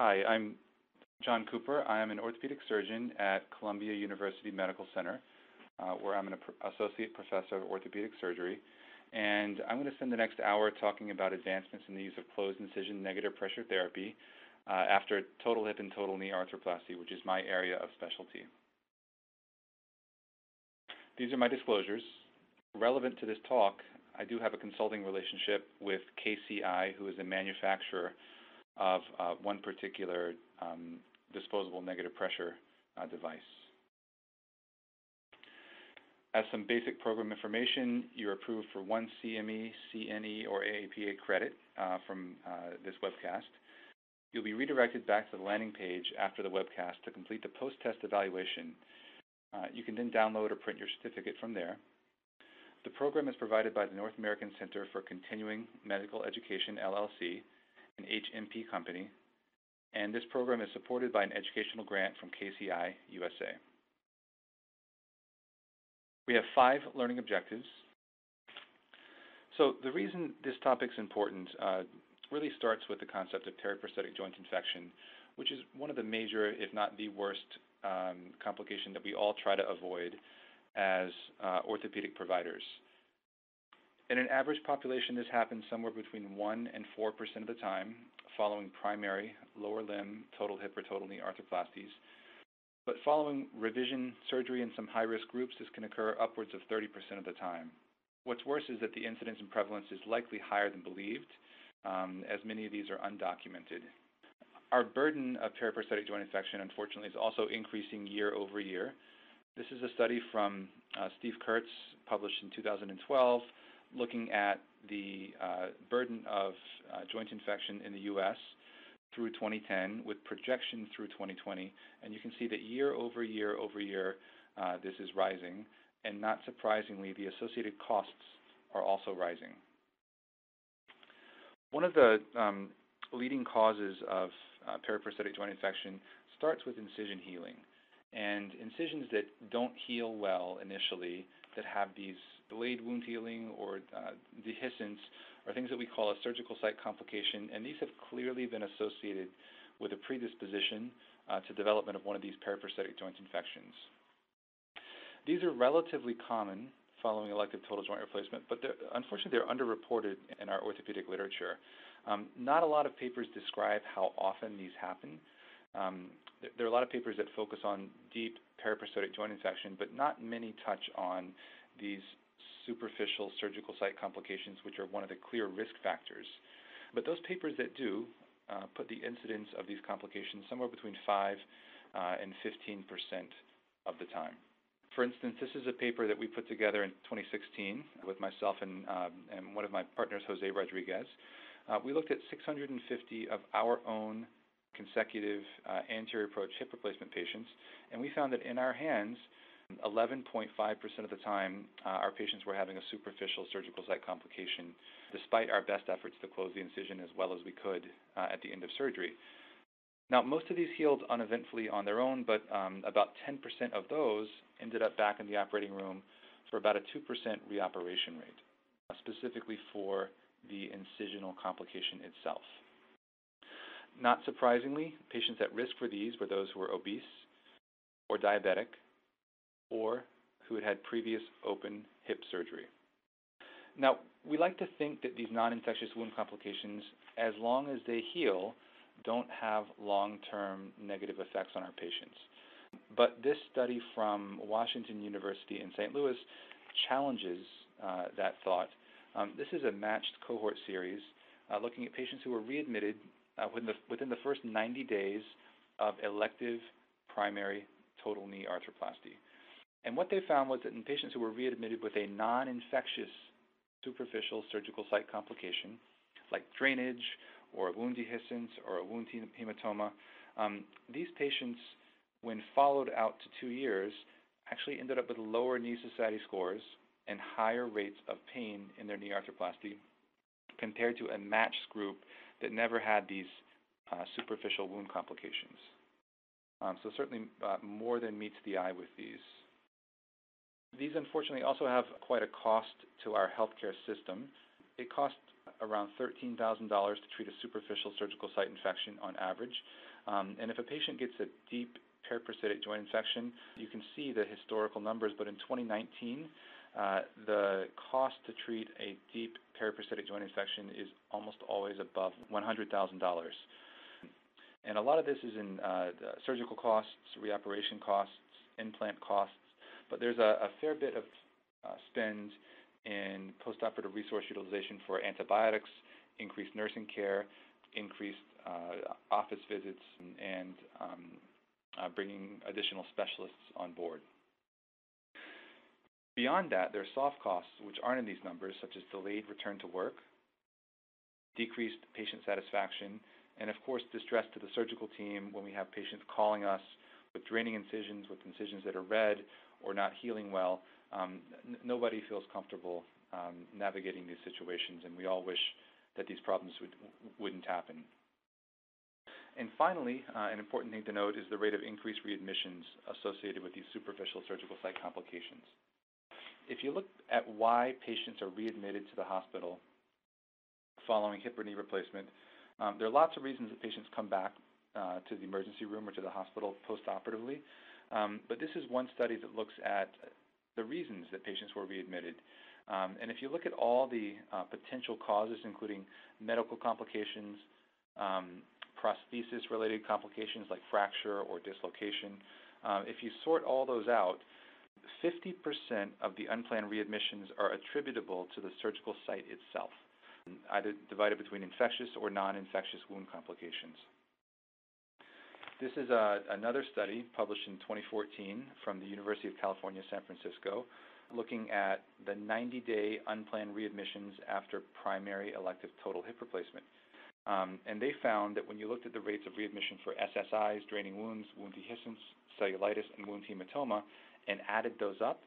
Hi, I'm John Cooper. I am an orthopedic surgeon at Columbia University Medical Center, uh, where I'm an associate professor of orthopedic surgery. And I'm going to spend the next hour talking about advancements in the use of closed incision negative pressure therapy uh, after total hip and total knee arthroplasty, which is my area of specialty. These are my disclosures. Relevant to this talk, I do have a consulting relationship with KCI, who is a manufacturer of uh, one particular um, disposable negative pressure uh, device. As some basic program information, you're approved for one CME, CNE, or AAPA credit uh, from uh, this webcast. You'll be redirected back to the landing page after the webcast to complete the post-test evaluation. Uh, you can then download or print your certificate from there. The program is provided by the North American Center for Continuing Medical Education, LLC, an HMP company, and this program is supported by an educational grant from KCI USA. We have five learning objectives. So the reason this topic is important uh, really starts with the concept of periprosthetic joint infection, which is one of the major, if not the worst, um, complication that we all try to avoid as uh, orthopedic providers. In an average population, this happens somewhere between 1 and 4% of the time following primary lower limb total hip or total knee arthroplasties. But following revision surgery in some high-risk groups, this can occur upwards of 30% of the time. What's worse is that the incidence and prevalence is likely higher than believed, um, as many of these are undocumented. Our burden of periprosthetic joint infection, unfortunately, is also increasing year over year. This is a study from uh, Steve Kurtz, published in 2012, looking at the uh, burden of uh, joint infection in the U.S. through 2010 with projection through 2020. And you can see that year over year over year, uh, this is rising. And not surprisingly, the associated costs are also rising. One of the um, leading causes of uh, periprosthetic joint infection starts with incision healing. And incisions that don't heal well initially, that have these delayed wound healing or uh, dehiscence, are things that we call a surgical site complication, and these have clearly been associated with a predisposition uh, to development of one of these periprosthetic joint infections. These are relatively common following elective total joint replacement, but they're, unfortunately they're underreported in our orthopedic literature. Um, not a lot of papers describe how often these happen. Um, there, there, are a lot of papers that focus on deep periprosthetic joint infection, but not many touch on these superficial surgical site complications, which are one of the clear risk factors. But those papers that do uh, put the incidence of these complications somewhere between 5 uh, and 15 percent of the time. For instance, this is a paper that we put together in 2016 with myself and, um, and one of my partners, Jose Rodriguez. Uh, we looked at 650 of our own consecutive uh, anterior approach hip replacement patients, and we found that in our hands, 11.5% of the time, uh, our patients were having a superficial surgical site complication, despite our best efforts to close the incision as well as we could uh, at the end of surgery. Now, most of these healed uneventfully on their own, but um, about 10% of those ended up back in the operating room for about a 2% reoperation rate, uh, specifically for the incisional complication itself. Not surprisingly, patients at risk for these were those who were obese or diabetic or who had had previous open hip surgery. Now, we like to think that these non-infectious wound complications, as long as they heal, don't have long-term negative effects on our patients. But this study from Washington University in St. Louis challenges uh, that thought. Um, this is a matched cohort series uh, looking at patients who were readmitted uh, within the, within the first 90 days of elective primary total knee arthroplasty. And what they found was that in patients who were readmitted with a non-infectious superficial surgical site complication, like drainage or a wound dehiscence or a wound hematoma, um, these patients, when followed out to two years, actually ended up with lower knee society scores and higher rates of pain in their knee arthroplasty compared to a matched group that never had these uh, superficial wound complications. Um, so certainly uh, more than meets the eye with these. These unfortunately also have quite a cost to our healthcare system. It costs around $13,000 to treat a superficial surgical site infection on average. Um, and if a patient gets a deep periprosthetic joint infection, you can see the historical numbers, but in 2019, uh, the cost to treat a deep periprosthetic joint infection is almost always above $100,000. And a lot of this is in uh, surgical costs, reoperation costs, implant costs, but there's a, a fair bit of uh, spend in postoperative resource utilization for antibiotics, increased nursing care, increased uh, office visits, and um, uh, bringing additional specialists on board. Beyond that, there are soft costs which aren't in these numbers, such as delayed return to work, decreased patient satisfaction, and of course distress to the surgical team when we have patients calling us with draining incisions, with incisions that are red or not healing well. Um, nobody feels comfortable um, navigating these situations, and we all wish that these problems would, wouldn't happen. And finally, uh, an important thing to note is the rate of increased readmissions associated with these superficial surgical site complications. If you look at why patients are readmitted to the hospital following hip or knee replacement, um, there are lots of reasons that patients come back uh, to the emergency room or to the hospital postoperatively. Um, but this is one study that looks at the reasons that patients were readmitted. Um, and if you look at all the uh, potential causes, including medical complications, um, prosthesis-related complications like fracture or dislocation, uh, if you sort all those out, 50% of the unplanned readmissions are attributable to the surgical site itself, either divided between infectious or non-infectious wound complications. This is uh, another study published in 2014 from the University of California, San Francisco, looking at the 90-day unplanned readmissions after primary elective total hip replacement. Um, and they found that when you looked at the rates of readmission for SSIs, draining wounds, wound dehiscence, cellulitis, and wound hematoma, and added those up,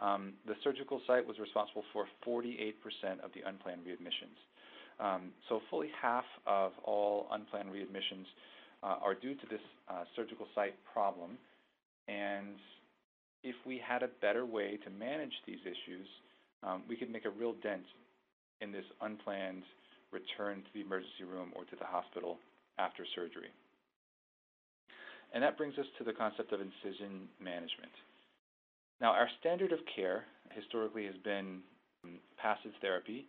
um, the surgical site was responsible for 48% of the unplanned readmissions. Um, so fully half of all unplanned readmissions uh, are due to this uh, surgical site problem. And if we had a better way to manage these issues, um, we could make a real dent in this unplanned return to the emergency room or to the hospital after surgery. And that brings us to the concept of incision management. Now, our standard of care historically has been um, passive therapy,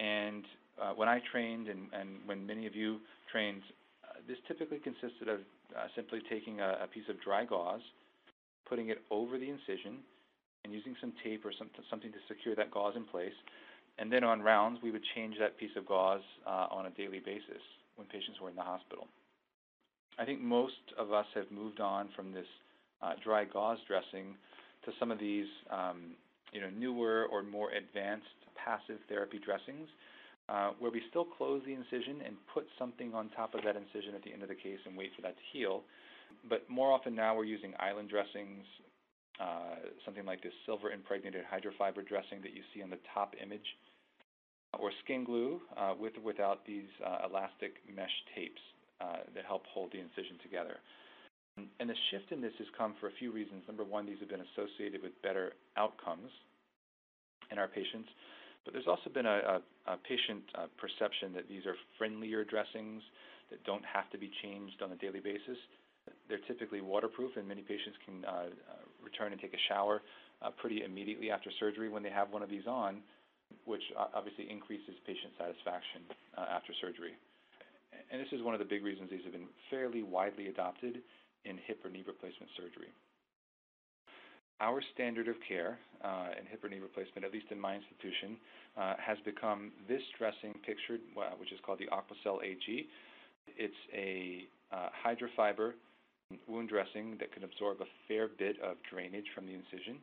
and uh, when I trained and, and, when many of you trained this typically consisted of uh, simply taking a, a, piece of dry gauze, putting it over the incision, and using some tape or some, something to secure that gauze in place. And then on rounds, we would change that piece of gauze uh, on a daily basis when patients were in the hospital. I think most of us have moved on from this uh, dry gauze dressing to some of these um, you know, newer or more advanced passive therapy dressings uh, where we still close the incision and put something on top of that incision at the end of the case and wait for that to heal. But more often now we're using island dressings, uh, something like this silver impregnated hydrofiber dressing that you see on the top image, or skin glue uh, with or without these uh, elastic mesh tapes uh, that help hold the incision together. And the shift in this has come for a few reasons. Number one, these have been associated with better outcomes in our patients. But there's also been a, a, a patient uh, perception that these are friendlier dressings that don't have to be changed on a daily basis. They're typically waterproof, and many patients can uh, uh, return and take a shower uh, pretty immediately after surgery when they have one of these on, which obviously increases patient satisfaction uh, after surgery. And this is one of the big reasons these have been fairly widely adopted in hip or knee replacement surgery our standard of care uh, in hip or knee replacement, at least in my institution, uh, has become this dressing pictured, which is called the Aquacel AG. It's a uh, hydrofiber wound dressing that can absorb a fair bit of drainage from the incision.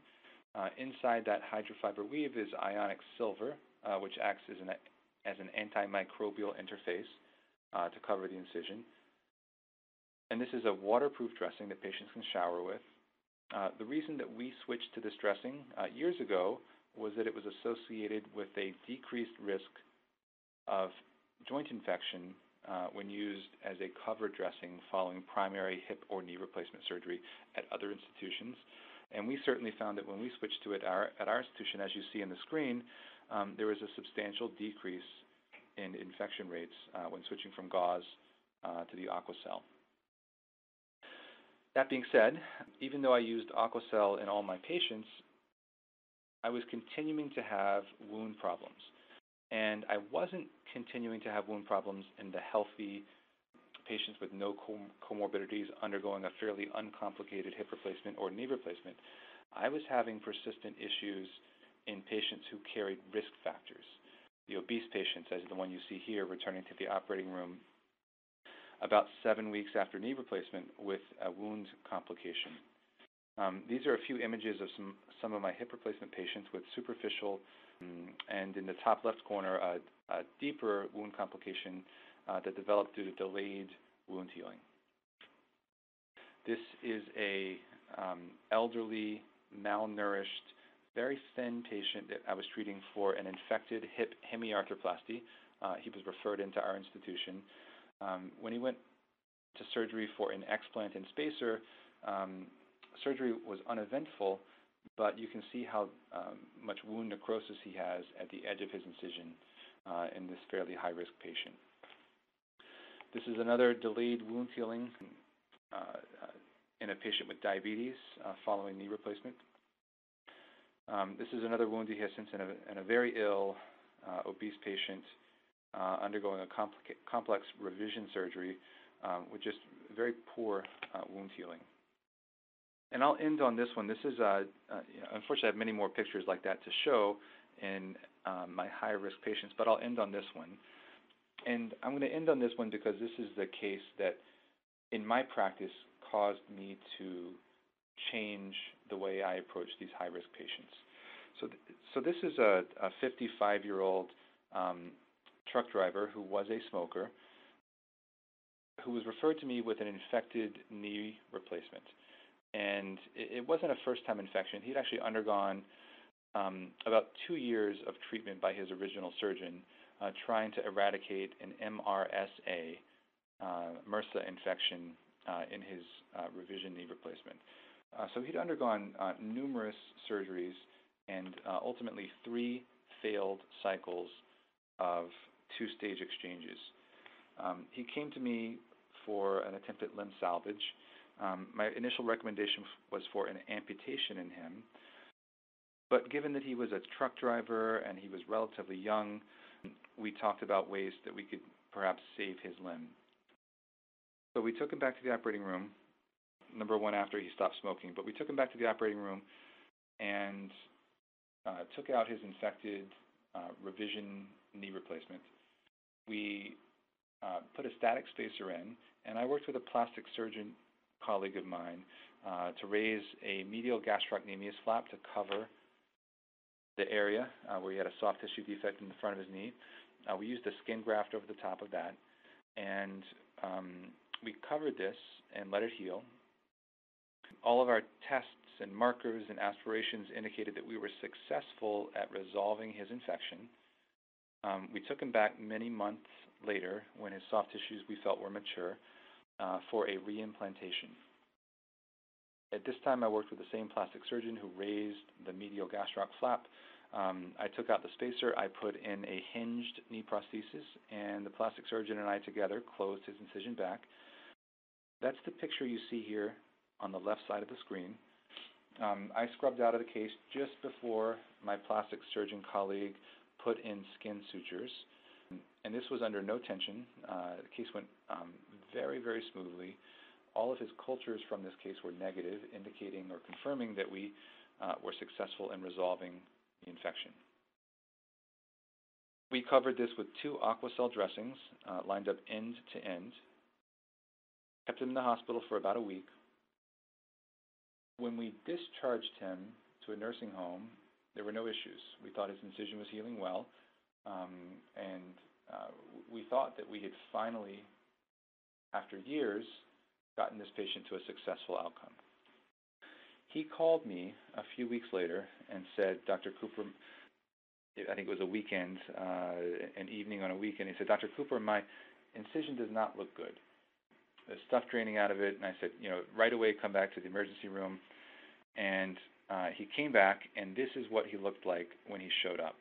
Uh, inside that hydrofiber weave is ionic silver, uh, which acts as an, as an antimicrobial interface uh, to cover the incision. And this is a waterproof dressing that patients can shower with. Uh, the reason that we switched to this dressing uh, years ago was that it was associated with a decreased risk of joint infection uh, when used as a cover dressing following primary hip or knee replacement surgery at other institutions. And we certainly found that when we switched to it our, at our institution, as you see in the screen, um, there was a substantial decrease in infection rates uh, when switching from gauze uh, to the Aquacel. That being said, even though I used Aquacel in all my patients, I was continuing to have wound problems. And I wasn't continuing to have wound problems in the healthy patients with no com comorbidities undergoing a fairly uncomplicated hip replacement or knee replacement. I was having persistent issues in patients who carried risk factors. The obese patients, as the one you see here, returning to the operating room about seven weeks after knee replacement with a wound complication. Um, these are a few images of some, some of my hip replacement patients with superficial um, and in the top left corner, a, a deeper wound complication uh, that developed due to delayed wound healing. This is a um, elderly, malnourished, very thin patient that I was treating for an infected hip hemiarthroplasty. Uh, he was referred into our institution. Um, when he went to surgery for an explant and spacer, um, surgery was uneventful, but you can see how um, much wound necrosis he has at the edge of his incision uh, in this fairly high-risk patient. This is another delayed wound healing uh, uh, in a patient with diabetes uh, following knee replacement. Um, this is another wound dehiscence in a, in a very ill, uh, obese patient undergoing a complex revision surgery um, with just very poor wound healing. And I'll end on this one. This is, uh, uh, you know, unfortunately, I have many more pictures like that to show in um, my high-risk patients, but I'll end on this one. And I'm going to end on this one because this is the case that, in my practice, caused me to change the way I approach these high-risk patients. So, th so this is a 55-year-old um, truck driver who was a smoker who was referred to me with an infected knee replacement and it, wasn't a first-time infection. He'd actually undergone um, about two years of treatment by his original surgeon, uh, trying to eradicate an MRSA, uh, MRSA infection uh, in his uh, revision knee replacement. Uh, so he'd undergone uh, numerous surgeries and ultimately three failed cycles of two-stage exchanges. Um, he came to me for an attempt at limb salvage. Um, my initial recommendation was for an amputation in him, but given that he was a truck driver and he was relatively young, we talked about ways that we could perhaps save his limb. So we took him back to the operating room, number one after he stopped smoking, but we took him back to the operating room and uh, took out his infected uh, revision knee replacement. We uh, put a static spacer in, and I worked with a plastic surgeon colleague of mine uh, to raise a medial gastrocnemius flap to cover the area uh, where he had a soft tissue defect in the front of his knee. Uh, we used a skin graft over the top of that, and um, we covered this and let it heal. All of our tests and markers and aspirations indicated that we were successful at resolving his infection. Um, we took him back many months later when his soft tissues we felt were mature uh, for a reimplantation. At this time, I worked with the same plastic surgeon who raised the medial gastroc flap. Um, I took out the spacer, I put in a hinged knee prosthesis, and the plastic surgeon and I together closed his incision back. That's the picture you see here on the left side of the screen. Um, I scrubbed out of the case just before my plastic surgeon colleague put in skin sutures and this was under no tension. Uh, the case went um, very, very smoothly. All of his cultures from this case were negative, indicating or confirming that we uh, were successful in resolving the infection. We covered this with two Aquacel dressings uh, lined up end to end, kept him in the hospital for about a week. When we discharged him to a nursing home, there were no issues. We thought his incision was healing well, um, and uh, we thought that we had finally, after years, gotten this patient to a successful outcome. He called me a few weeks later and said, Dr. Cooper, I think it was a weekend, uh, an evening on a weekend, he said, Dr. Cooper, my incision does not look good. There's stuff draining out of it. And I said, you know, right away come back to the emergency room. And uh, he came back, and this is what he looked like when he showed up.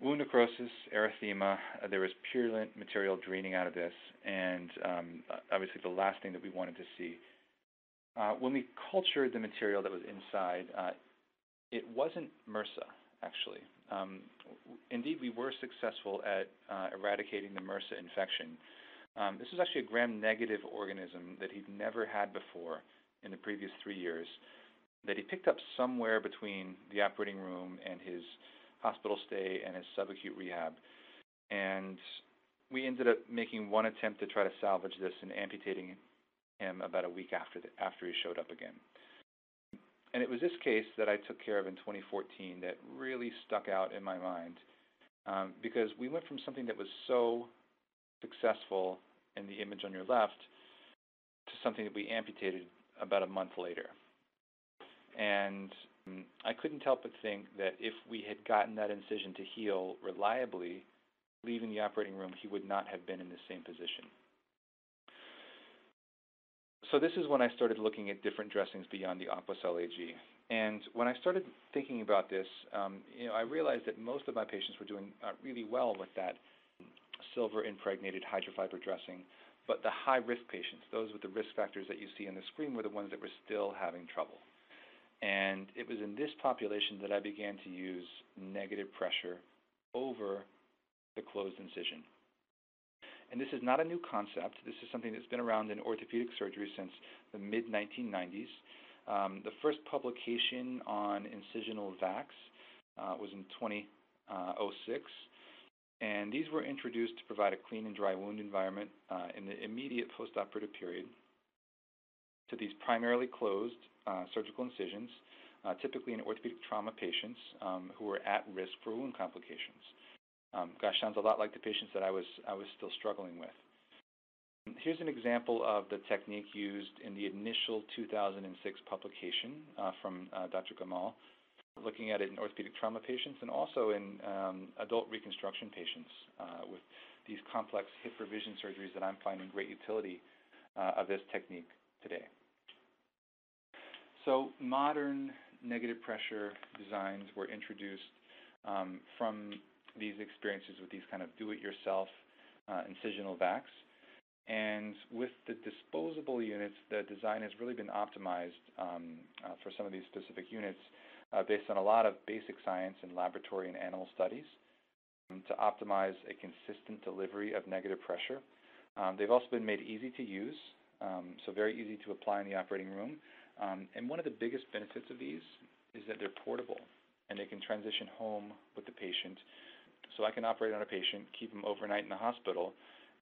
wound necrosis, erythema. Uh, there was purulent material draining out of this, and um, obviously the last thing that we wanted to see. Uh, when we cultured the material that was inside, uh, it wasn't MRSA, actually. Um, indeed, we were successful at uh, eradicating the MRSA infection. Um, this was actually a gram-negative organism that he'd never had before in the previous three years, that he picked up somewhere between the operating room and his hospital stay and his subacute rehab. And we ended up making one attempt to try to salvage this and amputating him about a week after the, after he showed up again. And it was this case that I took care of in 2014 that really stuck out in my mind um, because we went from something that was so successful in the image on your left to something that we amputated about a month later. And um, I couldn't help but think that if we had gotten that incision to heal reliably, leaving the operating room, he would not have been in the same position. So this is when I started looking at different dressings beyond the Aquacel AG. And when I started thinking about this, um, you know, I realized that most of my patients were doing uh, really well with that silver impregnated hydrofiber dressing, but the high risk patients, those with the risk factors that you see on the screen, were the ones that were still having trouble. And it was in this population that I began to use negative pressure over the closed incision. And this is not a new concept. This is something that's been around in orthopedic surgery since the mid 1990s. Um, the first publication on incisional VACs uh, was in 2006. And these were introduced to provide a clean and dry wound environment uh, in the immediate postoperative period to these primarily closed uh, surgical incisions, uh, typically in orthopedic trauma patients um, who were at risk for wound complications. Um, gosh, sounds a lot like the patients that I was, I was still struggling with. Here's an example of the technique used in the initial 2006 publication uh, from uh, Dr. Gomoll looking at it in orthopedic trauma patients and also in um, adult reconstruction patients uh, with these complex hip revision surgeries that I'm finding great utility uh, of this technique today. So modern negative pressure designs were introduced um, from these experiences with these kind of do-it-yourself uh, incisional VACs. And with the disposable units, the design has really been optimized um, uh, for some of these specific units uh, based on a lot of basic science and laboratory and animal studies um, to optimize a consistent delivery of negative pressure. Um, they've also been made easy to use, um, so very easy to apply in the operating room. Um, and one of the biggest benefits of these is that they're portable and they can transition home with the patient. So I can operate on a patient, keep them overnight in the hospital,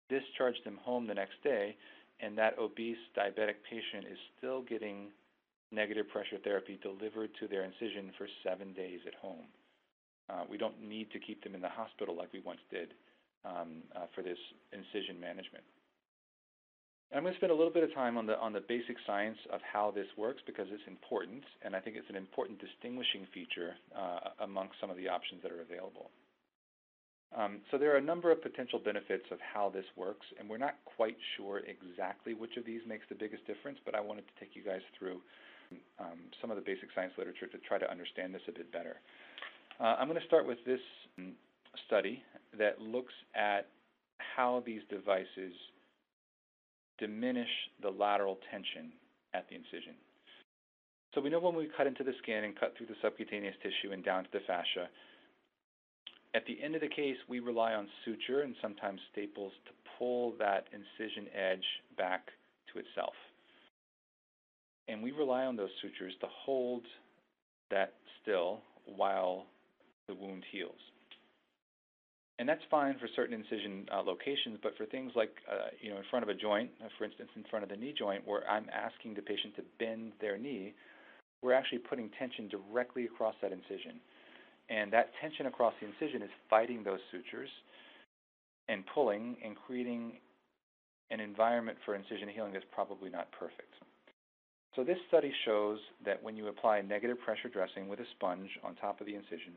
discharge them home the next day, and that obese diabetic patient is still getting negative pressure therapy delivered to their incision for seven days at home. Uh, we don't need to keep them in the hospital like we once did um, uh, for this incision management. I'm going to spend a little bit of time on the on the basic science of how this works because it's important, and I think it's an important distinguishing feature uh, amongst some of the options that are available. Um, so there are a number of potential benefits of how this works, and we're not quite sure exactly which of these makes the biggest difference, but I wanted to take you guys through um, some of the basic science literature to try to understand this a bit better. Uh, I'm going to start with this study that looks at how these devices diminish the lateral tension at the incision. So we know when we cut into the skin and cut through the subcutaneous tissue and down to the fascia, at the end of the case, we rely on suture and sometimes staples to pull that incision edge back to itself and we rely on those sutures to hold that still while the wound heals. And that's fine for certain incision uh, locations, but for things like, uh, you know, in front of a joint, uh, for instance, in front of the knee joint, where I'm asking the patient to bend their knee, we're actually putting tension directly across that incision. And that tension across the incision is fighting those sutures and pulling and creating an environment for incision healing that's probably not perfect. So this study shows that when you apply negative pressure dressing with a sponge on top of the incision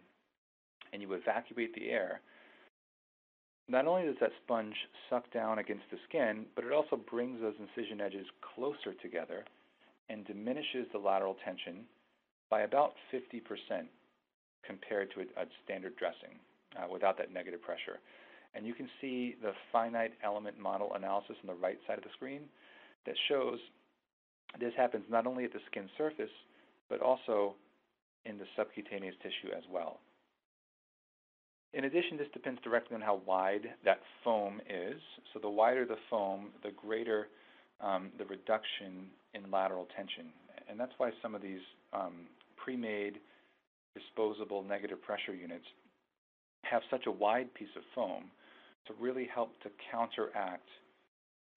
and you evacuate the air, not only does that sponge suck down against the skin, but it also brings those incision edges closer together and diminishes the lateral tension by about 50% compared to a, a standard dressing. uh, without that negative pressure. And you can see the finite element model analysis on the right side of the screen that shows this happens not only at the skin surface, but also in the subcutaneous tissue as well. In addition, this depends directly on how wide that foam is. So the wider the foam, the greater um, the reduction in lateral tension. And that's why some of these um, pre-made disposable negative pressure units have such a wide piece of foam to really help to counteract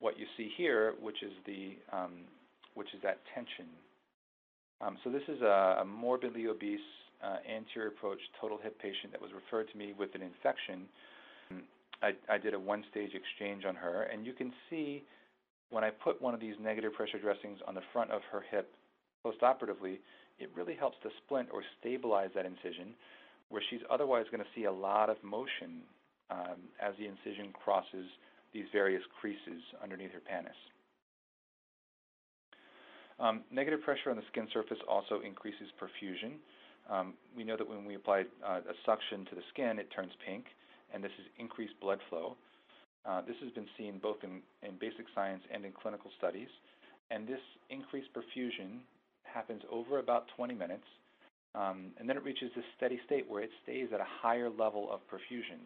what you see here, which is the um, which is that tension. Um, so this is a, a morbidly obese uh, anterior approach total hip patient that was referred to me with an infection. I, I did a one-stage exchange on her, and you can see when I put one of these negative pressure dressings on the front of her hip postoperatively, it really helps to splint or stabilize that incision, where she's otherwise going to see a lot of motion um, as the incision crosses these various creases underneath her pannus. Um, negative pressure on the skin surface also increases perfusion. Um, we know that when we apply uh, a suction to the skin, it turns pink, and this is increased blood flow. Uh, this has been seen both in, in basic science and in clinical studies, and this increased perfusion happens over about 20 minutes, um, and then it reaches this steady state where it stays at a higher level of perfusion,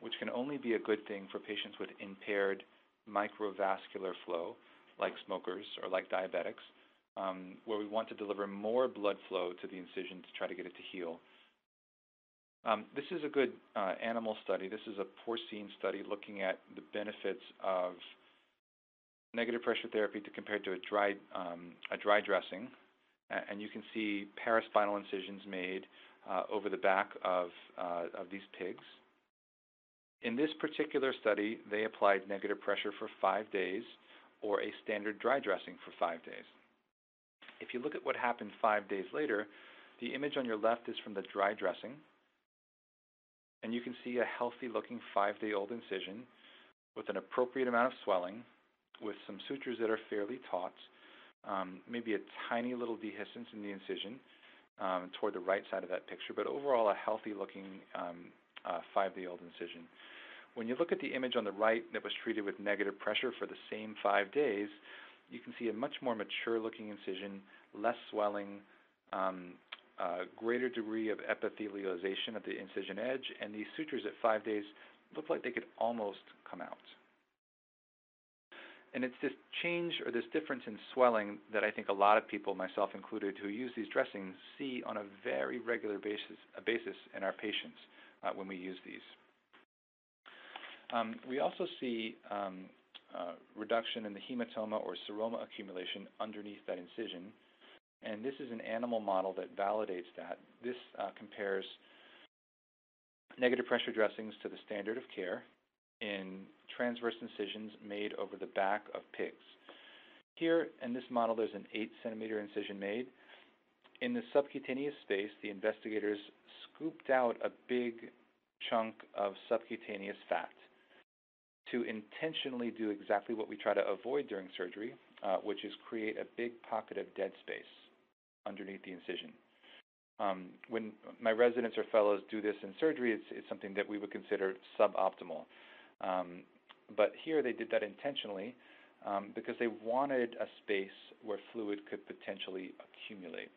which can only be a good thing for patients with impaired microvascular flow, like smokers or like diabetics, um, where we want to deliver more blood flow to the incision to try to get it to heal. Um, this is a good uh, animal study. This is a porcine study looking at the benefits of negative pressure therapy to compare to a dry, um, a dry dressing. And you can see paraspinal incisions made uh, over the back of, uh, of these pigs. In this particular study, they applied negative pressure for five days or a standard dry dressing for five days. If you look at what happened five days later, the image on your left is from the dry dressing, and you can see a healthy looking five day old incision with an appropriate amount of swelling, with some sutures that are fairly taut, um, maybe a tiny little dehiscence in the incision um, toward the right side of that picture, but overall a healthy looking um, uh, five day old incision. When you look at the image on the right that was treated with negative pressure for the same five days, you can see a much more mature looking incision, less swelling, um, greater degree of epithelialization at the incision edge, and these sutures at five days look like they could almost come out. And it's this change or this difference in swelling that I think a lot of people, myself included, who use these dressings see on a very regular basis, basis in our patients uh, when we use these. Um, we also see um, uh, reduction in the hematoma or seroma accumulation underneath that incision. And this is an animal model that validates that. This uh, compares negative pressure dressings to the standard of care in transverse incisions made over the back of pigs. Here in this model, there's an 8 centimeter incision made. In the subcutaneous space, the investigators scooped out a big chunk of subcutaneous fat to intentionally do exactly what we try to avoid during surgery, uh, which is create a big pocket of dead space underneath the incision. Um, when my residents or fellows do this in surgery, it's, it's something that we would consider suboptimal. Um, but here they did that intentionally um, because they wanted a space where fluid could potentially accumulate.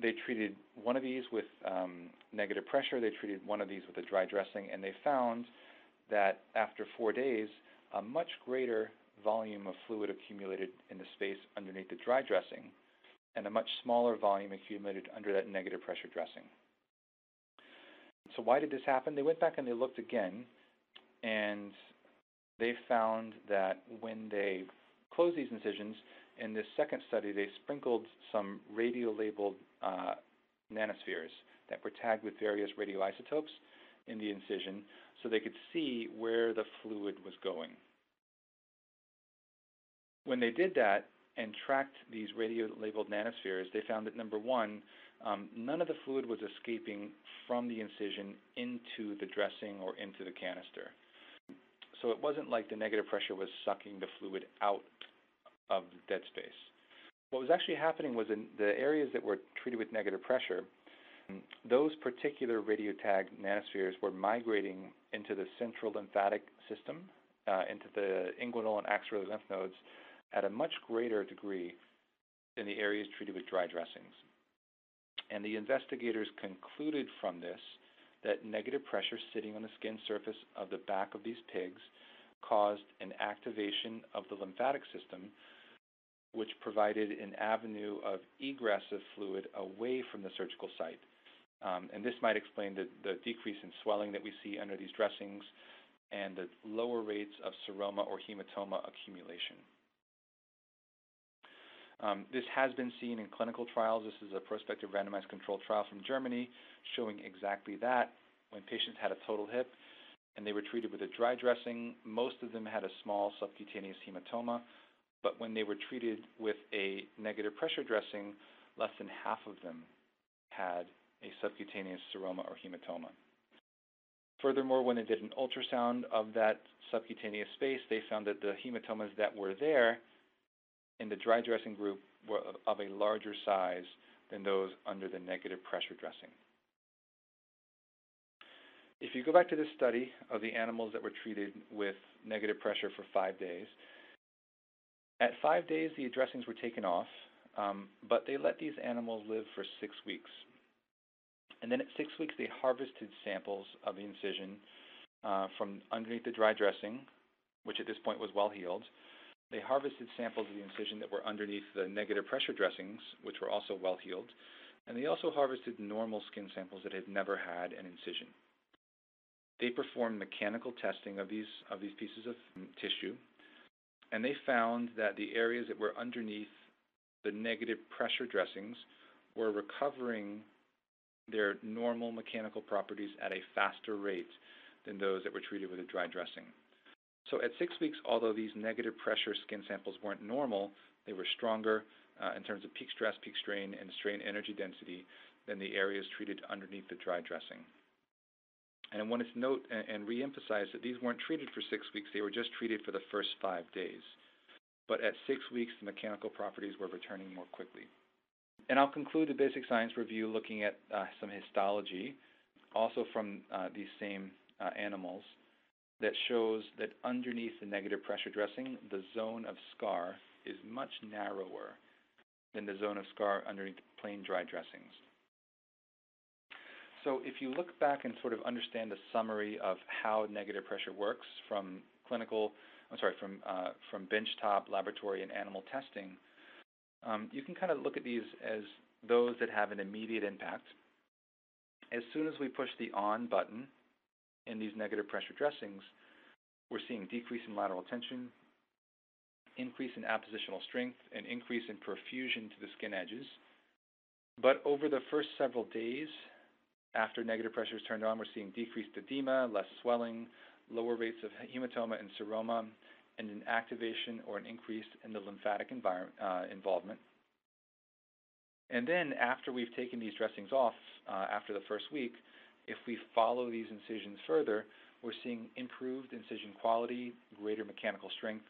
They treated one of these with um, negative pressure, they treated one of these with a dry dressing, and they found that after four days, a much greater volume of fluid accumulated in the space underneath the dry dressing and a much smaller volume accumulated under that negative pressure dressing. So why did this happen? They went back and they looked again, and they found that when they closed these incisions, in this second study, they sprinkled some radio-labeled uh, nanospheres that were tagged with various radioisotopes in the incision so they could see where the fluid was going. When they did that and tracked these radio-labeled nanospheres, they found that number one, um, none of the fluid was escaping from the incision into the dressing or into the canister. So it wasn't like the negative pressure was sucking the fluid out of the dead space. What was actually happening was in the areas that were treated with negative pressure, Those particular radiotagged nanospheres were migrating into the central lymphatic system, uh, into the inguinal and axillary lymph nodes at a much greater degree than the areas treated with dry dressings. And the investigators concluded from this that negative pressure sitting on the skin surface of the back of these pigs caused an activation of the lymphatic system, which provided an avenue of egress of fluid away from the surgical site. Um, and this might explain the, the decrease in swelling that we see under these dressings and the lower rates of seroma or hematoma accumulation. Um, this has been seen in clinical trials. This is a prospective randomized controlled trial from Germany showing exactly that. When patients had a total hip and they were treated with a dry dressing, most of them had a small subcutaneous hematoma, but when they were treated with a negative pressure dressing, less than half of them had a subcutaneous seroma or hematoma. Furthermore, when they did an ultrasound of that subcutaneous space, they found that the hematomas that were there in the dry dressing group were of a larger size than those under the negative pressure dressing. If you go back to this study of the animals that were treated with negative pressure for five days, at five days the dressings were taken off, um, but they let these animals live for six weeks. And then at six weeks they harvested samples of the incision uh, from underneath the dry dressing, which at this point was well healed, they harvested samples of the incision that were underneath the negative pressure dressings, which were also well healed, and they also harvested normal skin samples that had never had an incision. They performed mechanical testing of these, of these pieces of tissue, and they found that the areas that were underneath the negative pressure dressings were recovering their normal mechanical properties at a faster rate than those that were treated with a dry dressing. So at six weeks, although these negative pressure skin samples weren't normal, they were stronger uh, in terms of peak stress, peak strain, and strain energy density than the areas treated underneath the dry dressing. And I wanted to note and, and reemphasize that these weren't treated for six weeks, they were just treated for the first five days. But at six weeks, the mechanical properties were returning more quickly. And I'll conclude the basic science review looking at uh, some histology, also from uh, these same uh, animals that shows that underneath the negative pressure dressing, the zone of scar is much narrower than the zone of scar underneath plain dry dressings. So if you look back and sort of understand the summary of how negative pressure works from clinical, I'm sorry, from, uh, from benchtop laboratory and animal testing, um, you can kind of look at these as those that have an immediate impact. As soon as we push the on button, in these negative pressure dressings, we're seeing decrease in lateral tension, increase in appositional strength, and increase in perfusion to the skin edges. But over the first several days after negative pressure is turned on, we're seeing decreased edema, less swelling, lower rates of hematoma and seroma, and an activation or an increase in the lymphatic uh, involvement. And then after we've taken these dressings off uh, after the first week, if we follow these incisions further, we're seeing improved incision quality, greater mechanical strength,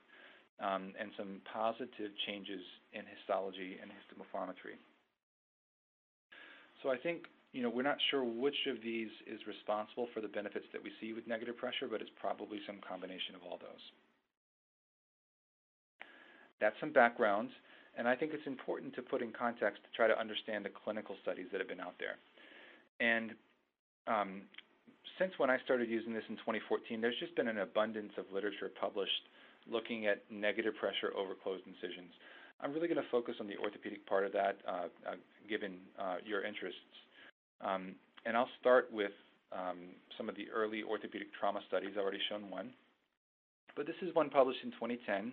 um, and some positive changes in histology and histomorphometry. So I think you know we're not sure which of these is responsible for the benefits that we see with negative pressure, but it's probably some combination of all those. That's some background, and I think it's important to put in context to try to understand the clinical studies that have been out there. And um, since when I started using this in 2014, there's just been an abundance of literature published looking at negative pressure over closed incisions. I'm really going to focus on the orthopedic part of that, uh, uh, given uh, your interests. Um, and I'll start with um, some of the early orthopedic trauma studies. I've already shown one. But this is one published in 2010,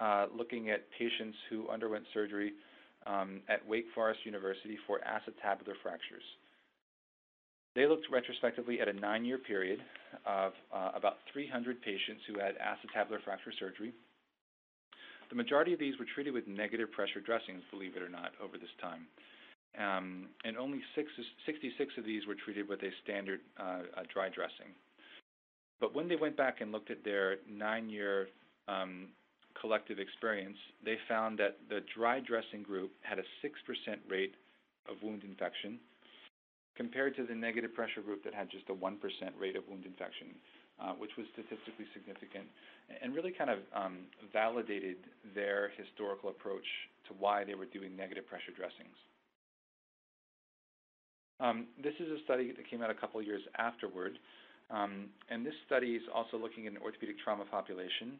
uh, looking at patients who underwent surgery um, at Wake Forest University for acetabular fractures. They looked retrospectively at a nine-year period of uh, about 300 patients who had acetabular fracture surgery. The majority of these were treated with negative pressure dressings, believe it or not, over this time. Um, and only six, 66 of these were treated with a standard uh, dry dressing. But when they went back and looked at their nine-year um, collective experience, they found that the dry dressing group had a 6% rate of wound infection, compared to the negative pressure group that had just a 1% rate of wound infection, uh, which was statistically significant and really kind of um, validated their historical approach to why they were doing negative pressure dressings. Um, this is a study that came out a couple years afterward, um, and this study is also looking at an orthopedic trauma population,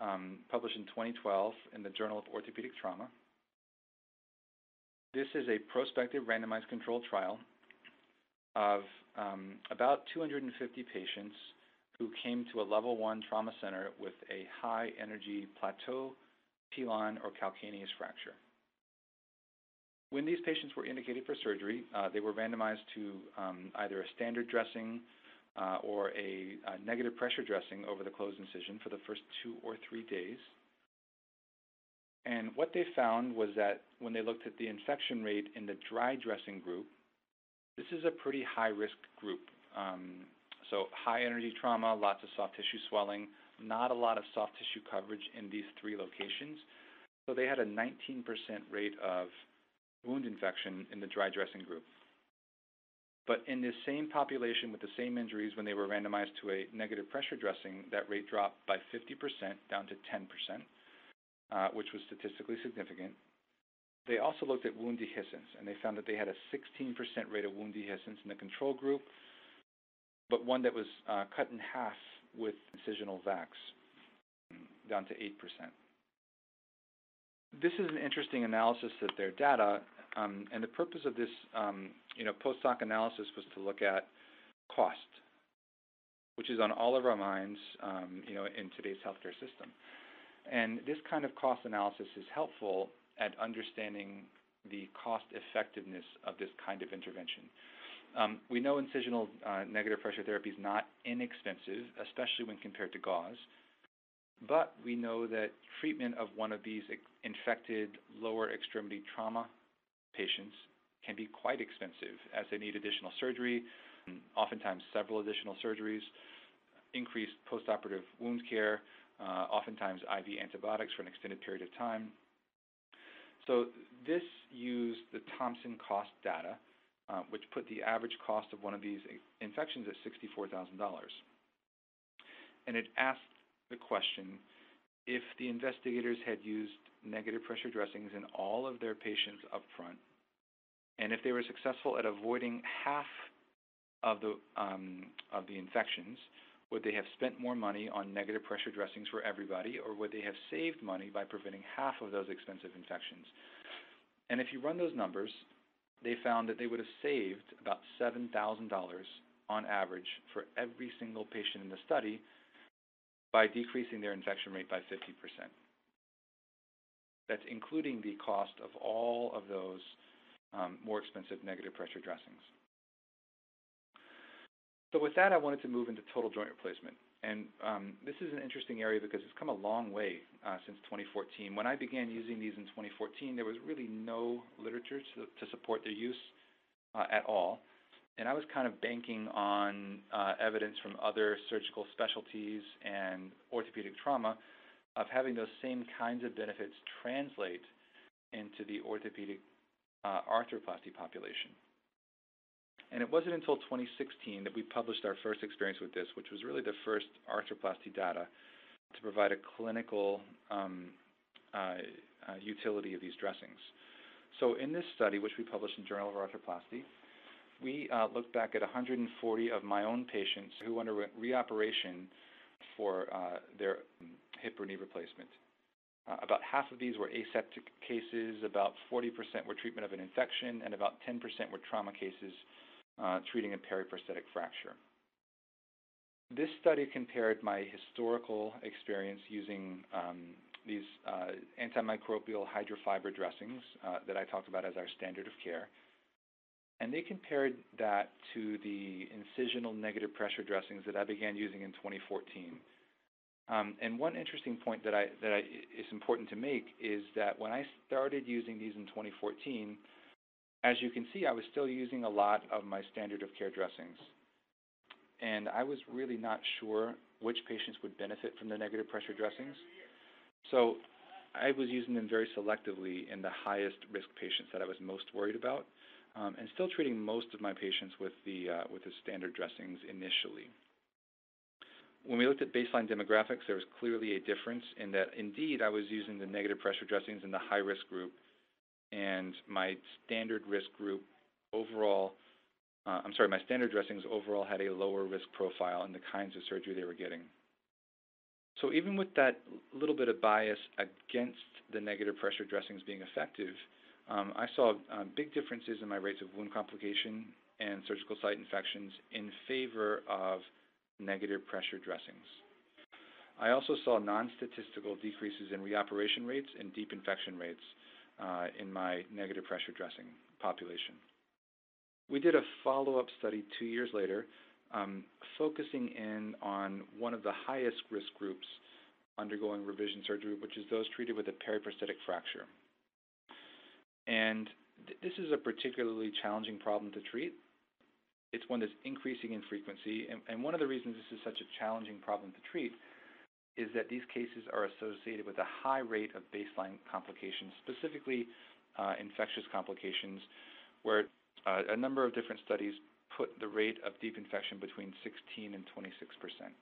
um, published in 2012 in the Journal of Orthopedic Trauma. This is a prospective randomized controlled trial of um, about 250 patients who came to a level one trauma center with a high energy plateau, pilon, or calcaneus fracture. When these patients were indicated for surgery, uh, they were randomized to um, either a standard dressing uh, or a, a, negative pressure dressing over the closed incision for the first two or three days. And what they found was that when they looked at the infection rate in the dry dressing group, this is a pretty high risk group. Um, so high energy trauma, lots of soft tissue swelling, not a lot of soft tissue coverage in these three locations. So they had a 19% rate of wound infection in the dry dressing group. But in this same population with the same injuries, when they were randomized to a negative pressure dressing, that rate dropped by 50% down to 10%, uh, which was statistically significant. They also looked at wound dehiscence, and they found that they had a 16% rate of wound dehiscence in the control group, but one that was uh, cut in half with incisional vacs, down to 8%. This is an interesting analysis of their data, um, and the purpose of this um, you know, post hoc analysis was to look at cost, which is on all of our minds um, you know, in today's healthcare system. And this kind of cost analysis is helpful at understanding the cost effectiveness of this kind of intervention. Um, we know incisional uh, negative pressure therapy is not inexpensive, especially when compared to gauze. But we know that treatment of one of these infected lower extremity trauma patients can be quite expensive as they need additional surgery, oftentimes several additional surgeries, increased postoperative wound care, uh, oftentimes IV antibiotics for an extended period of time. So this used the Thompson cost data uh, which put the average cost of one of these infections at $64,000. And it asked the question if the investigators had used negative pressure dressings in all of their patients up front, and if they were successful at avoiding half of the, um, of the infections, would they have spent more money on negative pressure dressings for everybody, or would they have saved money by preventing half of those expensive infections? And if you run those numbers, they found that they would have saved about $7,000 on average for every single patient in the study by decreasing their infection rate by 50%. That's including the cost of all of those um, more expensive negative pressure dressings. So with that, I wanted to move into total joint replacement. And um, this is an interesting area because it's come a long way uh, since 2014. When I began using these in 2014, there was really no literature to, support their use uh, at all. And I was kind of banking on uh, evidence from other surgical specialties and orthopedic trauma of having those same kinds of benefits translate into the orthopedic uh, arthroplasty population. And it wasn't until 2016 that we published our first experience with this, which was really the first arthroplasty data to provide a clinical um, uh, uh, utility of these dressings. So in this study, which we published in Journal of Arthroplasty, we uh, looked back at 140 of my own patients who underwent reoperation for uh, their hip or knee replacement. Uh, about half of these were aseptic cases, about 40% were treatment of an infection, and about 10% were trauma cases uh, treating a periprosthetic fracture. This study compared my historical experience using um, these uh, antimicrobial hydrofiber dressings uh, that I talked about as our standard of care, and they compared that to the incisional negative pressure dressings that I began using in 2014. Um, and one interesting point that I that I, is important to make is that when I started using these in 2014, as you can see, I was still using a lot of my standard of care dressings. And I was really not sure which patients would benefit from the negative pressure dressings. So I was using them very selectively in the highest risk patients that I was most worried about. Um, and still treating most of my patients with the, uh, with the standard dressings initially. When we looked at baseline demographics, there was clearly a difference in that indeed I was using the negative pressure dressings in the high risk group, and my standard risk group overall, uh, I'm sorry, my standard dressings overall had a lower risk profile in the kinds of surgery they were getting. So even with that little bit of bias against the negative pressure dressings being effective, um, I saw uh, big differences in my rates of wound complication and surgical site infections in favor of negative pressure dressings. I also saw non-statistical decreases in reoperation rates and deep infection rates uh, in my negative pressure dressing population. We did a follow-up study two years later, um, focusing in on one of the highest risk groups undergoing revision surgery, which is those treated with a periprosthetic fracture. And th this is a particularly challenging problem to treat. It's one that's increasing in frequency, and, and one of the reasons this is such a challenging problem to treat is that these cases are associated with a high rate of baseline complications, specifically uh, infectious complications, where uh, a number of different studies put the rate of deep infection between 16 and 26 percent.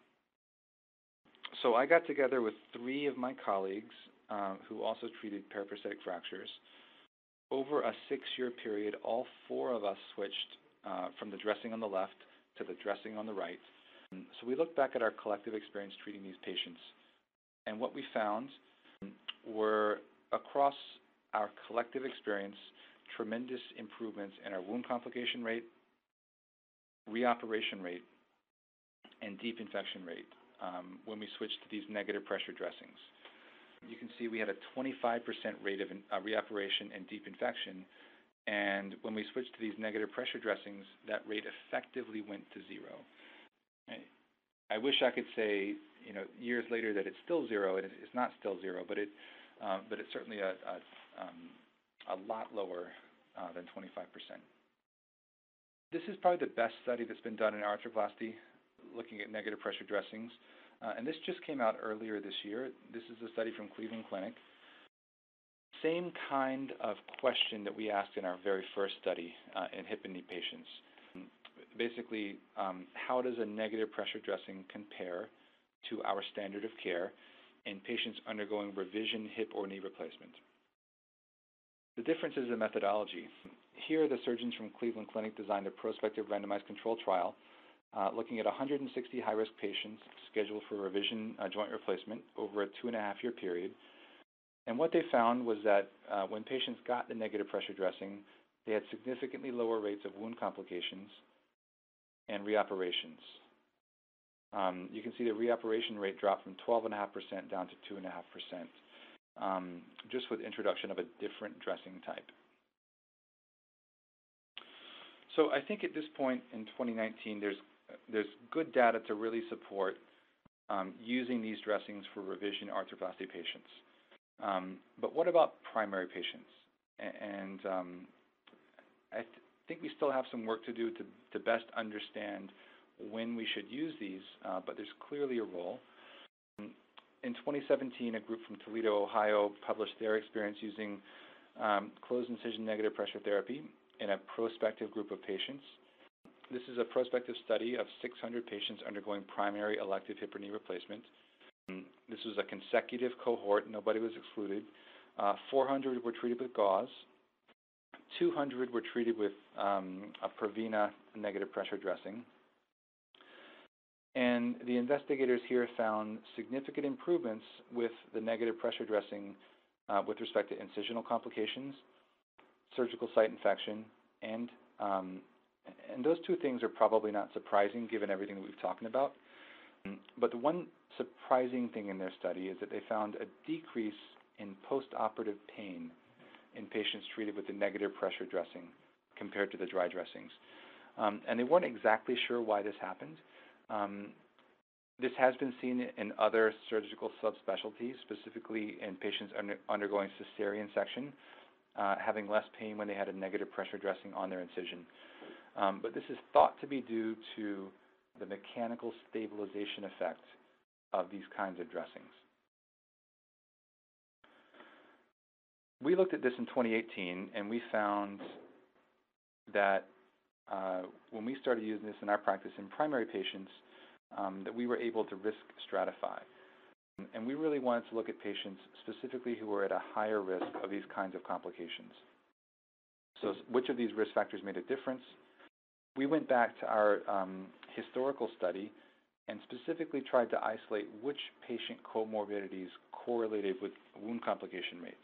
So I got together with three of my colleagues uh, who also treated periprosthetic fractures, over a six-year period, all four of us switched uh, from the dressing on the left to the dressing on the right. So we looked back at our collective experience treating these patients, and what we found were across our collective experience, tremendous improvements in our wound complication rate, reoperation rate, and deep infection rate um, when we switched to these negative pressure dressings see we had a 25% rate of uh, reoperation and deep infection. And when we switched to these negative pressure dressings, that rate effectively went to zero. I wish I could say, you know, years later that it's still zero. It, it's not still zero, but it, um, but it's certainly a, a, um, a lot lower uh, than 25%. This is probably the best study that's been done in arthroplasty, looking at negative pressure dressings. Uh, and this just came out earlier this year. This is a study from Cleveland Clinic. Same kind of question that we asked in our very first study uh, in hip and knee patients. Basically, um, how does a negative pressure dressing compare to our standard of care in patients undergoing revision hip or knee replacement? The difference is the methodology. Here, the surgeons from Cleveland Clinic designed a prospective randomized control trial uh, looking at 160 high-risk patients scheduled for revision uh, joint replacement over a two-and-a-half-year period. And what they found was that uh, when patients got the negative pressure dressing, they had significantly lower rates of wound complications and reoperations. Um, you can see the reoperation rate dropped from 12.5% down to 2.5%, um, just with introduction of a different dressing type. So I think at this point in 2019, there's there's good data to really support um, using these dressings for revision arthroplasty patients. Um, but what about primary patients? And um, I th think we still have some work to do to, to best understand when we should use these, uh, but there's clearly a role. In 2017, a group from Toledo, Ohio published their experience using um, closed incision negative pressure therapy in a prospective group of patients. This is a prospective study of 600 patients undergoing primary elective hip or knee replacement. This was a consecutive cohort. Nobody was excluded. Uh, 400 were treated with gauze. 200 were treated with um, a Prevena negative pressure dressing. And the investigators here found significant improvements with the negative pressure dressing uh, with respect to incisional complications, surgical site infection, and um, and those two things are probably not surprising given everything that we've talked about. But the one surprising thing in their study is that they found a decrease in postoperative pain in patients treated with the negative pressure dressing compared to the dry dressings. Um, and they weren't exactly sure why this happened. Um, this has been seen in other surgical subspecialties, specifically in patients under, undergoing cesarean section, uh, having less pain when they had a negative pressure dressing on their incision. Um, but this is thought to be due to the mechanical stabilization effect of these kinds of dressings. We looked at this in 2018 and we found that uh, when we started using this in our practice in primary patients, um, that we were able to risk stratify. And we really wanted to look at patients specifically who were at a higher risk of these kinds of complications. So which of these risk factors made a difference? We went back to our um, historical study and specifically tried to isolate which patient comorbidities correlated with wound complication rates.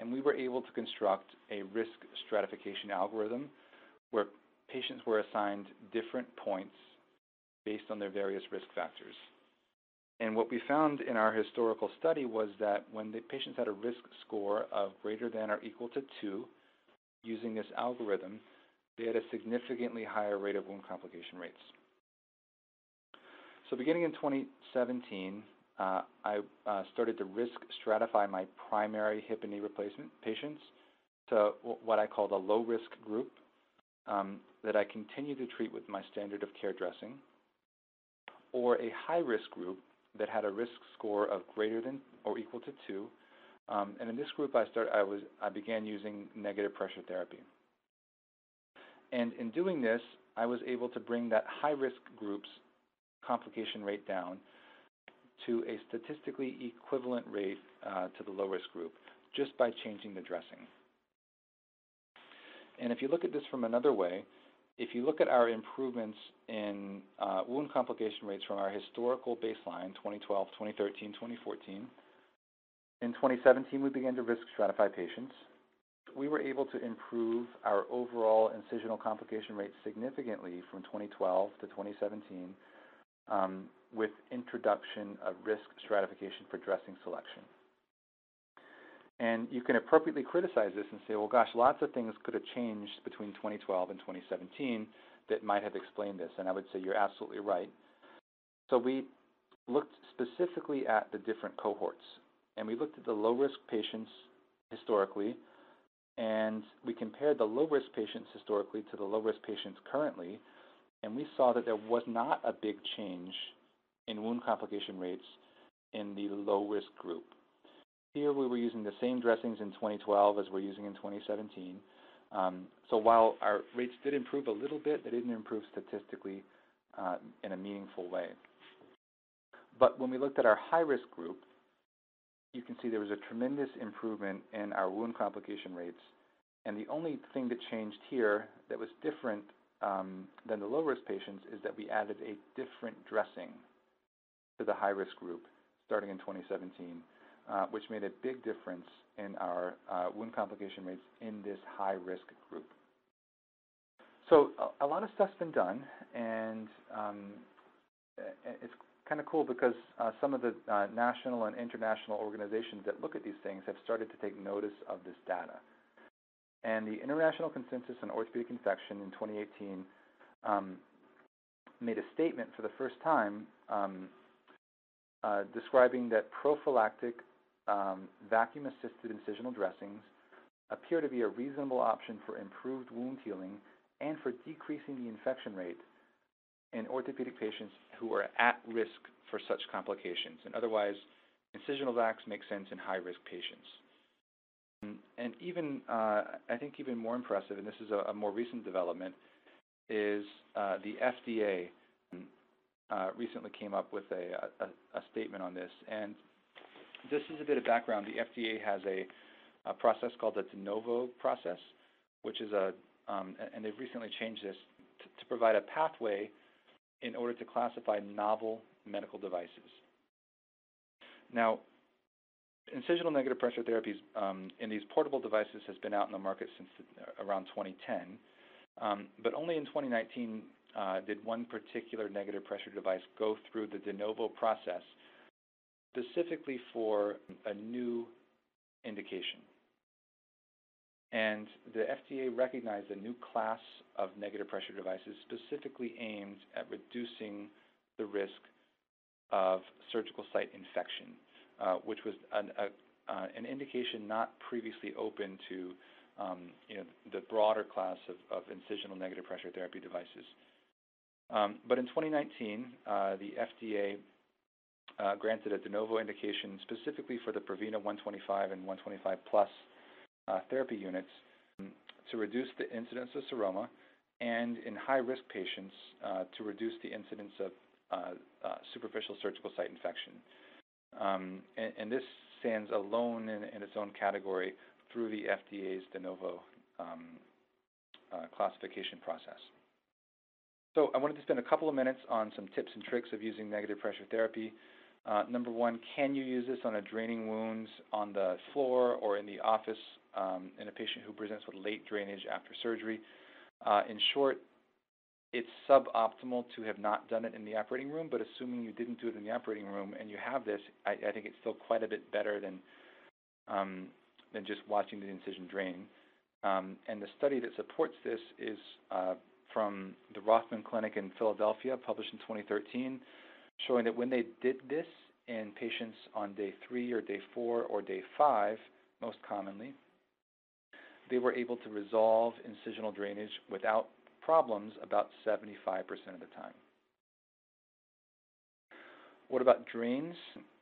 And we were able to construct a risk stratification algorithm where patients were assigned different points based on their various risk factors. And what we found in our historical study was that when the patients had a risk score of greater than or equal to 2, using this algorithm, they had a significantly higher rate of wound complication rates. So beginning in 2017, uh, I uh, started to risk stratify my primary hip and knee replacement patients to what I called a low risk group um, that I continue to treat with my standard of care dressing, or a high risk group that had a risk score of greater than or equal to 2. Um, and in this group, I, start, I, was, I began using negative pressure therapy. And in doing this, I was able to bring that high risk group's complication rate down to a statistically equivalent rate uh, to the low risk group just by changing the dressing. And if you look at this from another way, if you look at our improvements in uh, wound complication rates from our historical baseline, 2012, 2013, 2014, in 2017 we began to risk stratify patients. We were able to improve our overall incisional complication rate significantly from 2012 to 2017 um, with introduction of risk stratification for dressing selection. And you can appropriately criticize this and say, well, gosh, lots of things could have changed between 2012 and 2017 that might have explained this. And I would say you're absolutely right. So we looked specifically at the different cohorts. And we looked at the low risk patients historically. And we compared the low risk patients historically to the low risk patients currently. And we saw that there was not a big change in wound complication rates in the low risk group. Here we were using the same dressings in 2012 as we're using in 2017. Um, so while our rates did improve a little bit, they didn't improve statistically uh, in a meaningful way. But when we looked at our high-risk group, you can see there was a tremendous improvement in our wound complication rates. And the only thing that changed here that was different um, than the low-risk patients is that we added a different dressing to the high-risk group starting in 2017 uh, which made a big difference in our uh, wound complication rates in this high-risk group. So a, a, lot of stuff's been done, and um, it's kind of cool because uh, some of the uh, national and international organizations that look at these things have started to take notice of this data. And the International Consensus on Orthopedic Infection in 2018 um, made a statement for the first time um, uh, describing that prophylactic um, vacuum-assisted incisional dressings appear to be a reasonable option for improved wound healing and for decreasing the infection rate in orthopedic patients who are at risk for such complications. And otherwise, incisional vacs make sense in high-risk patients. And even, uh, I think even more impressive, and this is a, a more recent development, is uh, the FDA uh, recently came up with a, a, a, statement on this. And this is a bit of background. The FDA has a, a process called the de novo process, which is a, um, and they've recently changed this to, to provide a pathway in order to classify novel medical devices. Now, incisional negative pressure therapies um, in these portable devices has been out in the market since the, around 2010, um, but only in 2019 uh, did one particular negative pressure device go through the de novo process specifically for a new indication. And the FDA recognized a new class of negative pressure devices specifically aimed at reducing the risk of surgical site infection, uh, which was an, a, uh, an, indication not previously open to um, you know, the broader class of, of, incisional negative pressure therapy devices. Um, but in 2019, uh, the FDA uh, granted a de novo indication specifically for the Prevena 125 and 125 plus therapy units to reduce the incidence of seroma, and in high-risk patients uh, to reduce the incidence of uh, uh, superficial surgical site infection. Um, and, and, this stands alone in, in, its own category through the FDA's de novo um, uh, classification process. So I wanted to spend a couple of minutes on some tips and tricks of using negative pressure therapy. Uh, number one, can you use this on a draining wounds on the floor or in the office um, in a patient who presents with late drainage after surgery? Uh, in short, it's suboptimal to have not done it in the operating room, but assuming you didn't do it in the operating room and you have this, I, I think it's still quite a bit better than um, than just watching the incision drain. Um, and the study that supports this is uh, from the Rothman Clinic in Philadelphia, published in 2013, showing that when they did this in patients on day three or day four or day five, most commonly, they were able to resolve incisional drainage without problems about 75% of the time. What about drains?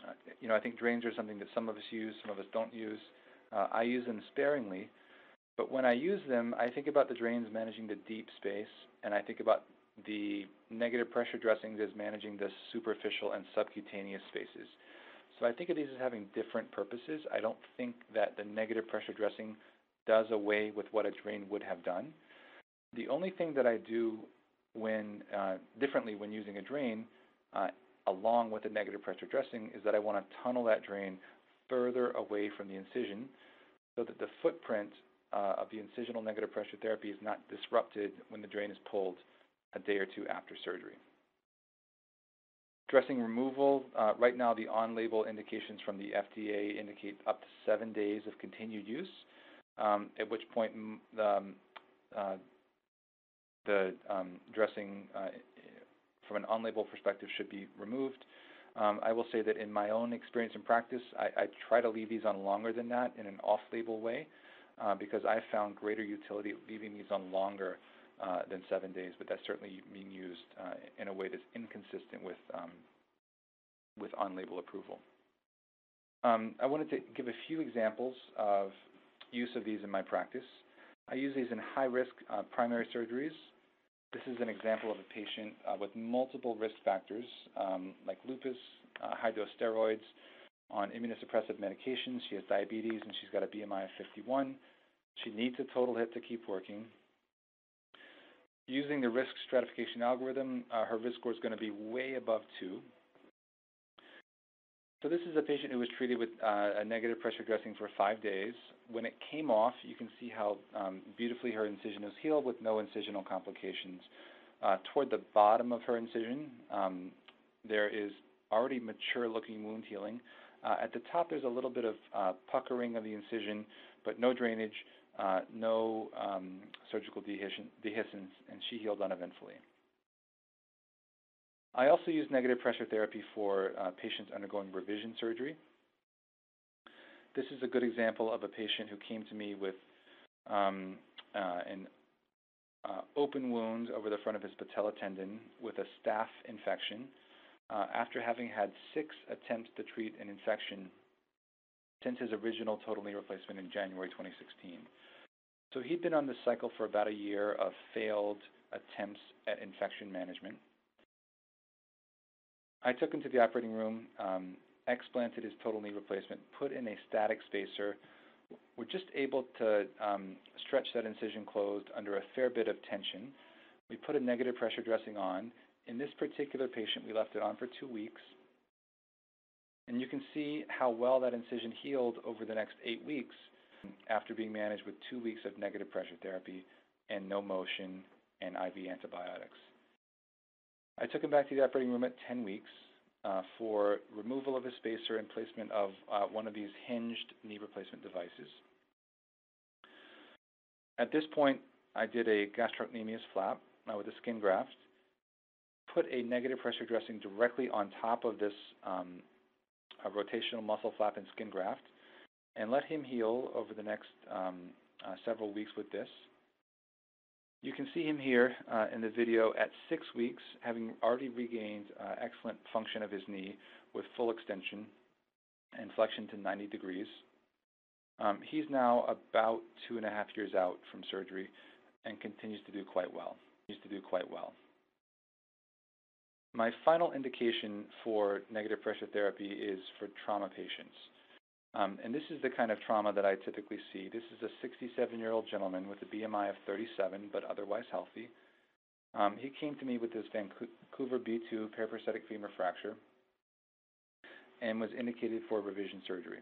Uh, you know, I think drains are something that some of us use, some of us don't use. Uh, I use them sparingly, but when I use them, I think about the drains managing the deep space, and I think about the negative pressure dressings as managing the superficial and subcutaneous spaces. So I think of these as having different purposes. I don't think that the negative pressure dressing does away with what a drain would have done. The only thing that I do when uh, differently when using a drain, uh, along with a negative pressure dressing, is that I want to tunnel that drain further away from the incision so that the footprint uh, of the incisional negative pressure therapy is not disrupted when the drain is pulled a day or two after surgery. Dressing removal, uh, right now the on-label indications from the FDA indicate up to seven days of continued use um, at which point um, uh, the um, dressing uh, from an on-label perspective should be removed. Um, I will say that in my own experience and practice, I, I, try to leave these on longer than that in an off-label way uh, because I found greater utility leaving these on longer uh, than seven days, but that's certainly being used uh, in a way that's inconsistent with, um, with on-label approval. Um, I wanted to give a few examples of use of these in my practice. I use these in high-risk uh, primary surgeries. This is an example of a patient uh, with multiple risk factors um, like lupus, uh, high dose steroids, on immunosuppressive medications. She has diabetes and she's got a BMI of 51. She needs a total hip to keep working. Using the risk stratification algorithm, uh, her risk score is going to be way above 2. So this is a patient who was treated with uh, a negative pressure dressing for five days. When it came off, you can see how um, beautifully her incision was healed with no incisional complications. Uh, toward the bottom of her incision, um, there is already mature-looking wound healing. Uh, at the top, there's a little bit of uh, puckering of the incision, but no drainage, uh, no um, surgical dehiscence, and she healed uneventfully. I also use negative pressure therapy for uh, patients undergoing revision surgery. This is a good example of a patient who came to me with um, uh, an uh, open wound over the front of his patella tendon with a staph infection uh, after having had six attempts to treat an infection since his original total knee replacement in January 2016. So he'd been on this cycle for about a year of failed attempts at infection management. I took him to the operating room, um, explanted his total knee replacement, put in a static spacer. We're just able to um, stretch that incision closed under a fair bit of tension. We put a negative pressure dressing on. In this particular patient, we left it on for two weeks. And you can see how well that incision healed over the next eight weeks after being managed with two weeks of negative pressure therapy and no motion and IV antibiotics. I took him back to the operating room at 10 weeks uh, for removal of his spacer and placement of uh, one of these hinged knee replacement devices. At this point, I did a gastrocnemius flap uh, with a skin graft, put a negative pressure dressing directly on top of this um, rotational muscle flap and skin graft, and let him heal over the next um, uh, several weeks with this. You can see him here uh, in the video at six weeks, having already regained uh, excellent function of his knee with full extension and flexion to 90 degrees. Um, he's now about two and a half years out from surgery and continues to do quite well. Continues to do quite well. My final indication for negative pressure therapy is for trauma patients. Um, and this is the kind of trauma that I typically see. This is a 67-year-old gentleman with a BMI of 37, but otherwise healthy. Um, he came to me with this Vancouver B2 periprosthetic femur fracture and was indicated for revision surgery.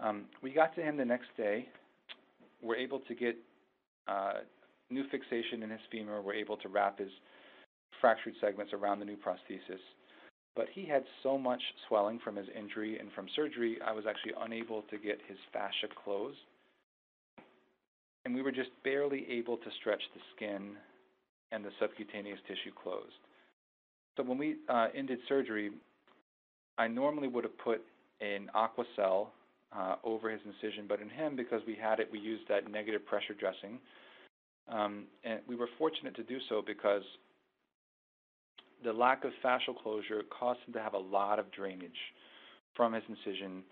Um, we got to him the next day. We're able to get uh, new fixation in his femur. We're able to wrap his fractured segments around the new prosthesis. But he had so much swelling from his injury and from surgery, I was actually unable to get his fascia closed. And we were just barely able to stretch the skin and the subcutaneous tissue closed. So when we uh, ended surgery, I normally would have put an Aquacel uh, over his incision, but in him, because we had it, we used that negative pressure dressing. Um, and we were fortunate to do so because the lack of fascial closure caused him to have a lot of drainage from his incision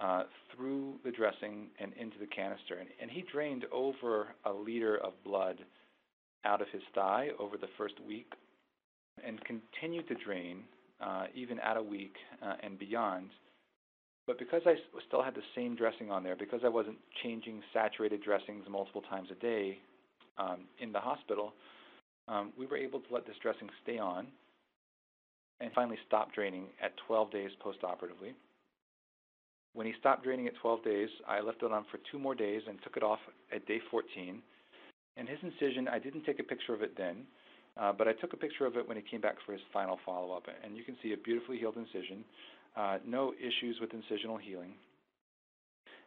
uh, through the dressing and into the canister. And, and, he drained over a liter of blood out of his thigh over the first week and continued to drain uh, even at a week uh, and beyond. But because I still had the same dressing on there, because I wasn't changing saturated dressings multiple times a day um, in the hospital, um, we were able to let this dressing stay on and finally stopped draining at 12 days postoperatively. When he stopped draining at 12 days, I left it on for two more days and took it off at day 14. And his incision, I didn't take a picture of it then, uh, but I took a picture of it when he came back for his final follow-up. And you can see a beautifully healed incision, uh, no issues with incisional healing.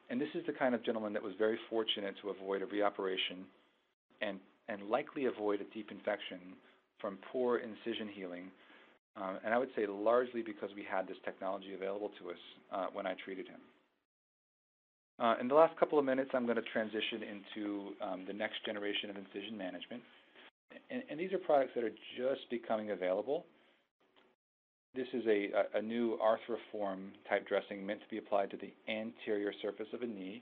And this is the kind of gentleman that was very fortunate to avoid a reoperation and, and likely avoid a deep infection from poor incision healing um, and I would say largely because we had this technology available to us uh, when I treated him. Uh, in the last couple of minutes, I'm going to transition into um, the next generation of incision management. And, and, these are products that are just becoming available. This is a, a, new arthroform type dressing meant to be applied to the anterior surface of a knee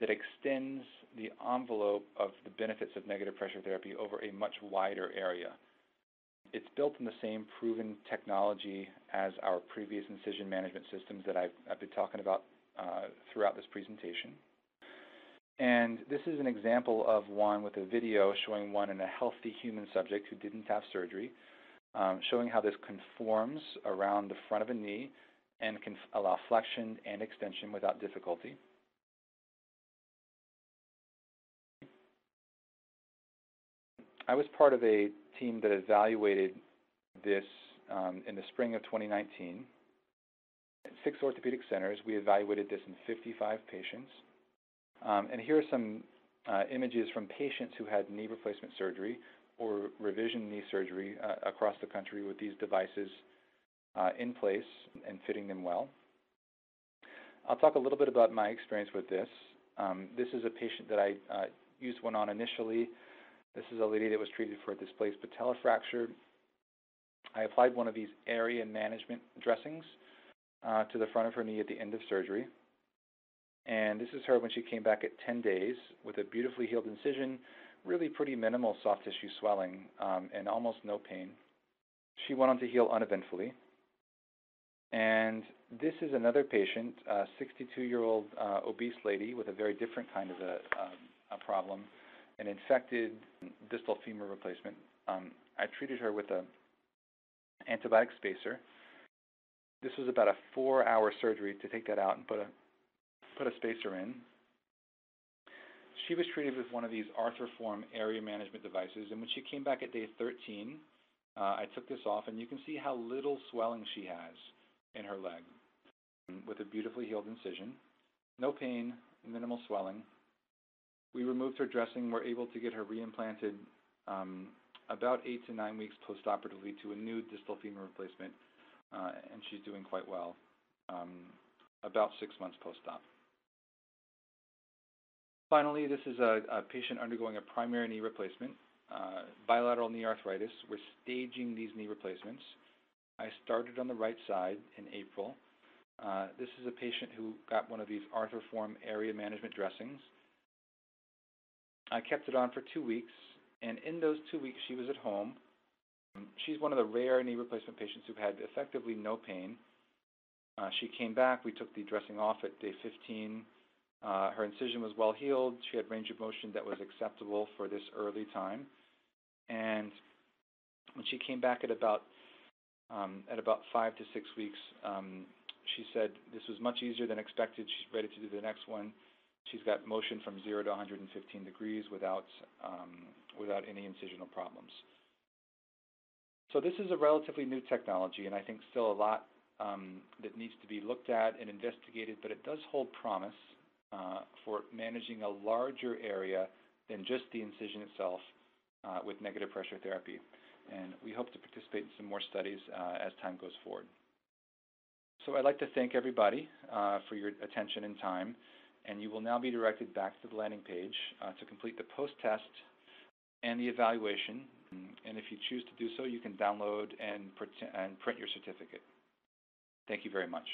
that extends the envelope of the benefits of negative pressure therapy over a much wider area. It's built in the same proven technology as our previous incision management systems that I've, I've been talking about uh, throughout this presentation. And this is an example of one with a video showing one in a healthy human subject who didn't have surgery, um, showing how this conforms around the front of a knee and can allow flexion and extension without difficulty. I was part of a team that evaluated this um, in the spring of 2019. At six orthopedic centers, we evaluated this in 55 patients. Um, and here are some uh, images from patients who had knee replacement surgery or revision knee surgery uh, across the country with these devices uh, in place and fitting them well. I'll talk a little bit about my experience with this. Um, this is a patient that I uh, used one on initially this is a lady that was treated for a displaced patella fracture. I applied one of these area management dressings uh, to the front of her knee at the end of surgery. And this is her when she came back at 10 days with a beautifully healed incision, really pretty minimal soft tissue swelling, um, and almost no pain. She went on to heal uneventfully. And this is another patient, a 62-year-old uh, obese lady with a very different kind of a, um, a problem an infected distal femur replacement. Um, I treated her with a antibiotic spacer. This was about a four-hour surgery to take that out and put a put a spacer in. She was treated with one of these Arthroform area management devices, and when she came back at day 13, uh, I took this off, and you can see how little swelling she has in her leg with a beautifully healed incision. No pain, minimal swelling. We removed her dressing. We're able to get her reimplanted um, about eight to nine weeks postoperatively to a new distal femur replacement, uh, and she's doing quite well, um, about six months post-op. Finally, this is a, a, patient undergoing a primary knee replacement, uh, bilateral knee arthritis. We're staging these knee replacements. I started on the right side in April. Uh, this is a patient who got one of these Arthroform area management dressings. I kept it on for two weeks, and in those two weeks she was at home. She's one of the rare knee replacement patients who had effectively no pain. Uh, she came back. We took the dressing off at day 15. Uh, her incision was well healed. She had range of motion that was acceptable for this early time. And when she came back at about um, at about five to six weeks, um, she said this was much easier than expected. She's ready to do the next one. She's got motion from 0 to 115 degrees without, um, without any incisional problems. So this is a relatively new technology, and I think still a lot um, that needs to be looked at and investigated, but it does hold promise uh, for managing a larger area than just the incision itself uh, with negative pressure therapy. And we hope to participate in some more studies uh, as time goes forward. So I'd like to thank everybody uh, for your attention and time, and you will now be directed back to the landing page uh, to complete the post-test and the evaluation. And if you choose to do so, you can download and, and print your certificate. Thank you very much.